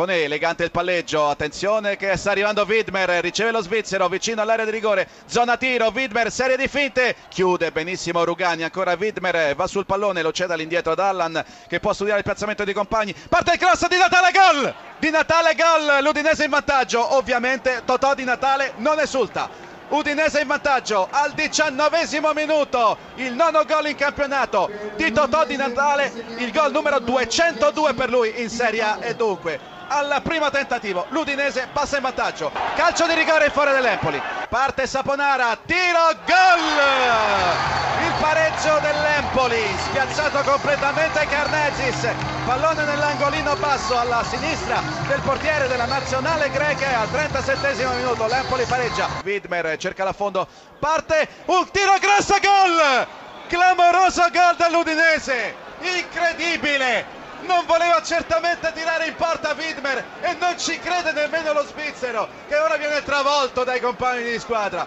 con elegante il palleggio, attenzione che sta arrivando Widmer, riceve lo svizzero vicino all'area di rigore, zona tiro, Widmer, serie di finte, chiude benissimo Rugani, ancora Widmer, va sul pallone, lo cede all'indietro ad Allan che può studiare il piazzamento dei compagni, parte il cross di Natale, gol! Di Natale, gol, l'Udinese in vantaggio, ovviamente Totò di Natale non esulta. Udinese in vantaggio al diciannovesimo minuto, il nono gol in campionato di Totò di Natale, il gol numero 202 per lui in Serie A. E dunque al primo tentativo l'Udinese passa in vantaggio, calcio di rigore fuori dell'Empoli, parte Saponara, tiro, gol! Il pareggio dell'Empoli, spiazzato completamente Carnezis, pallone nell'angolino basso alla sinistra del portiere della nazionale greca al 37 minuto, l'Empoli pareggia, Widmer cerca la fondo, parte, un tiro grosso, gol! Clamoroso gol dell'Udinese, incredibile! Non voleva certamente tirare in porta Widmer e non ci crede nemmeno lo svizzero che ora viene travolto dai compagni di squadra.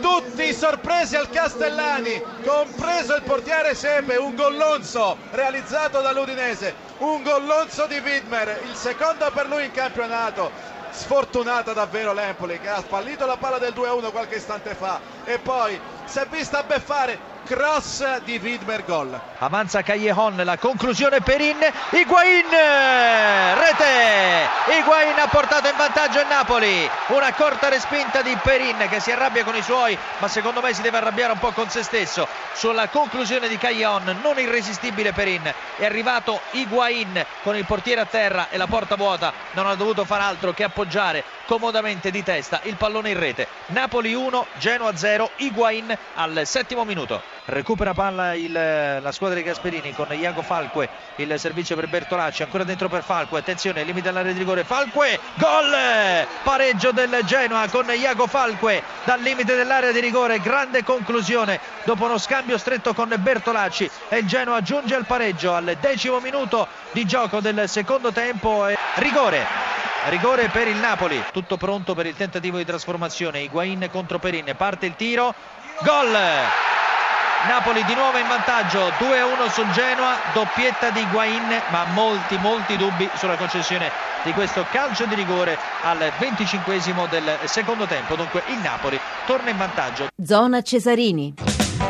Tutti sorpresi al Castellani compreso il portiere Sepe un gollonzo realizzato dall'Udinese un gollonzo di Widmer il secondo per lui in campionato. Sfortunata davvero l'Empoli che ha fallito la palla del 2-1 qualche istante fa. E poi si è vista beffare cross di Widmer gol avanza Callejon la conclusione Perin Higuain rete Higuain ha portato in vantaggio il Napoli. Una corta respinta di Perin che si arrabbia con i suoi ma secondo me si deve arrabbiare un po' con se stesso. Sulla conclusione di Callejon non irresistibile Perin. È arrivato Higuain con il portiere a terra e la porta vuota. Non ha dovuto far altro che appoggiare comodamente di testa il pallone in rete. Napoli 1 Genoa 0 Higuain al settimo minuto. Recupera palla il, la squadra di Gasperini con Iago Falque il servizio per Bertolacci ancora dentro per Falque attenzione limite all'area di rigore Falque gol! Pareggio del Genoa con Iago Falque dal limite dell'area di rigore. Grande conclusione dopo uno scambio stretto con Bertolacci e il Genoa giunge al pareggio al decimo minuto di gioco del secondo tempo e rigore. Rigore per il Napoli. Tutto pronto per il tentativo di trasformazione. Higuain contro Perin. Parte il tiro. Gol Napoli di nuovo in vantaggio 2-1 sul Genoa doppietta di Higuain ma molti molti dubbi sulla concessione di questo calcio di rigore al 25 del secondo tempo. Dunque il Napoli torna in vantaggio. Zona Cesarini.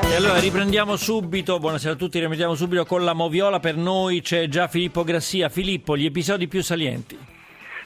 E allora riprendiamo subito, buonasera a tutti, riprendiamo subito con la Moviola, per noi c'è già Filippo Grassia. Filippo, gli episodi più salienti.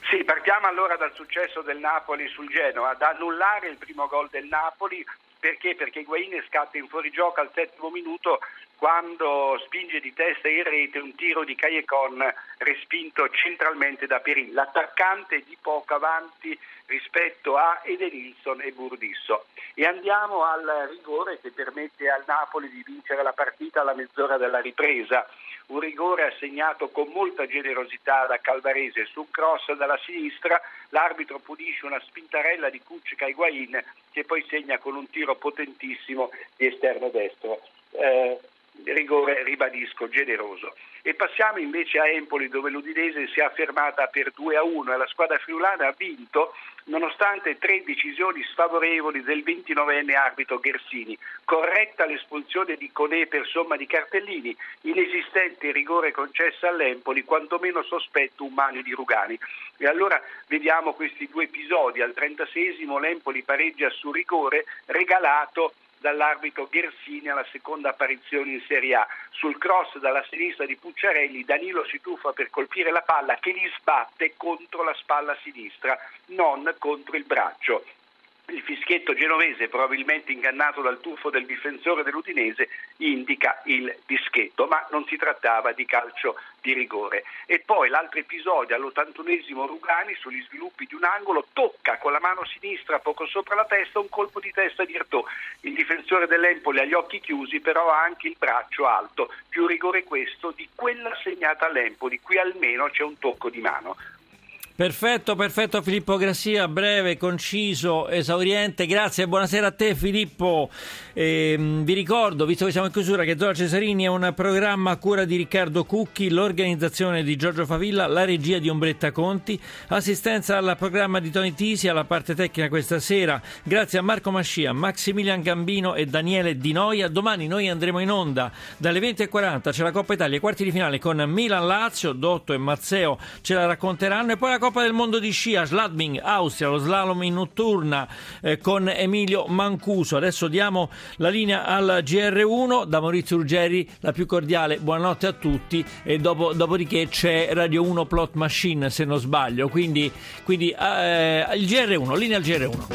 Sì, partiamo allora dal successo del Napoli sul Genoa, da annullare il primo gol del Napoli perché? Perché Higuain scatta in fuorigioco al settimo minuto quando spinge di testa in rete un tiro di Callecon respinto centralmente da Perin, l'attaccante di poco avanti rispetto a Edenilson e Burdisso. E andiamo al rigore che permette al Napoli di vincere la partita alla mezz'ora della ripresa. Un rigore assegnato con molta generosità da Calvarese su cross dalla sinistra, l'arbitro pulisce una spintarella di Kuczka Higuain che poi segna con un tiro potentissimo di esterno destro. Eh, rigore, ribadisco, generoso. E passiamo invece a Empoli dove l'Udinese si è affermata per 2 a 1 e la squadra friulana ha vinto nonostante tre decisioni sfavorevoli del 29enne arbitro Ghersini. Corretta l'espulsione di Conè per somma di cartellini, inesistente rigore concesso all'Empoli, quantomeno sospetto un mani di Rugani. E allora vediamo questi due episodi. Al 36esimo l'Empoli pareggia su rigore regalato dall'arbitro Ghersini alla seconda apparizione in Serie A. Sul cross dalla sinistra di Pucciarelli Danilo si tuffa per colpire la palla che gli sbatte contro la spalla sinistra, non contro il braccio il fischietto genovese, probabilmente ingannato dal tuffo del difensore dell'Udinese, indica il dischetto, ma non si trattava di calcio di rigore. E poi l'altro episodio, all'81esimo Rugani, sugli sviluppi di un angolo, tocca con la mano sinistra poco sopra la testa un colpo di testa di Ertò. Il difensore dell'Empoli ha gli occhi chiusi, però ha anche il braccio alto. Più rigore questo di quella segnata all'Empoli. Qui almeno c'è un tocco di mano. Perfetto, perfetto Filippo Grassia, breve, conciso, esauriente. Grazie buonasera a te Filippo. Eh, vi ricordo, visto che siamo in chiusura, che Zona Cesarini è un programma a cura di Riccardo Cucchi, l'organizzazione di Giorgio Favilla, la regia di Ombretta Conti, assistenza al programma di Tony Tisi, alla parte tecnica questa sera. Grazie a Marco Mascia, Maximilian Gambino e Daniele Di Noia. Domani noi andremo in onda dalle 20.40, c'è la Coppa Italia, quarti di finale con Milan-Lazio, Dotto e Mazzeo ce la racconteranno e poi la Coppa del Mondo di scia, Sladming, Austria, lo slalom in notturna eh, con Emilio Mancuso. Adesso diamo la linea al GR1 da Maurizio Ruggeri, la più cordiale buonanotte a tutti e dopo, dopodiché c'è Radio 1 Plot Machine se non sbaglio, quindi, quindi eh, il GR1, linea al GR1.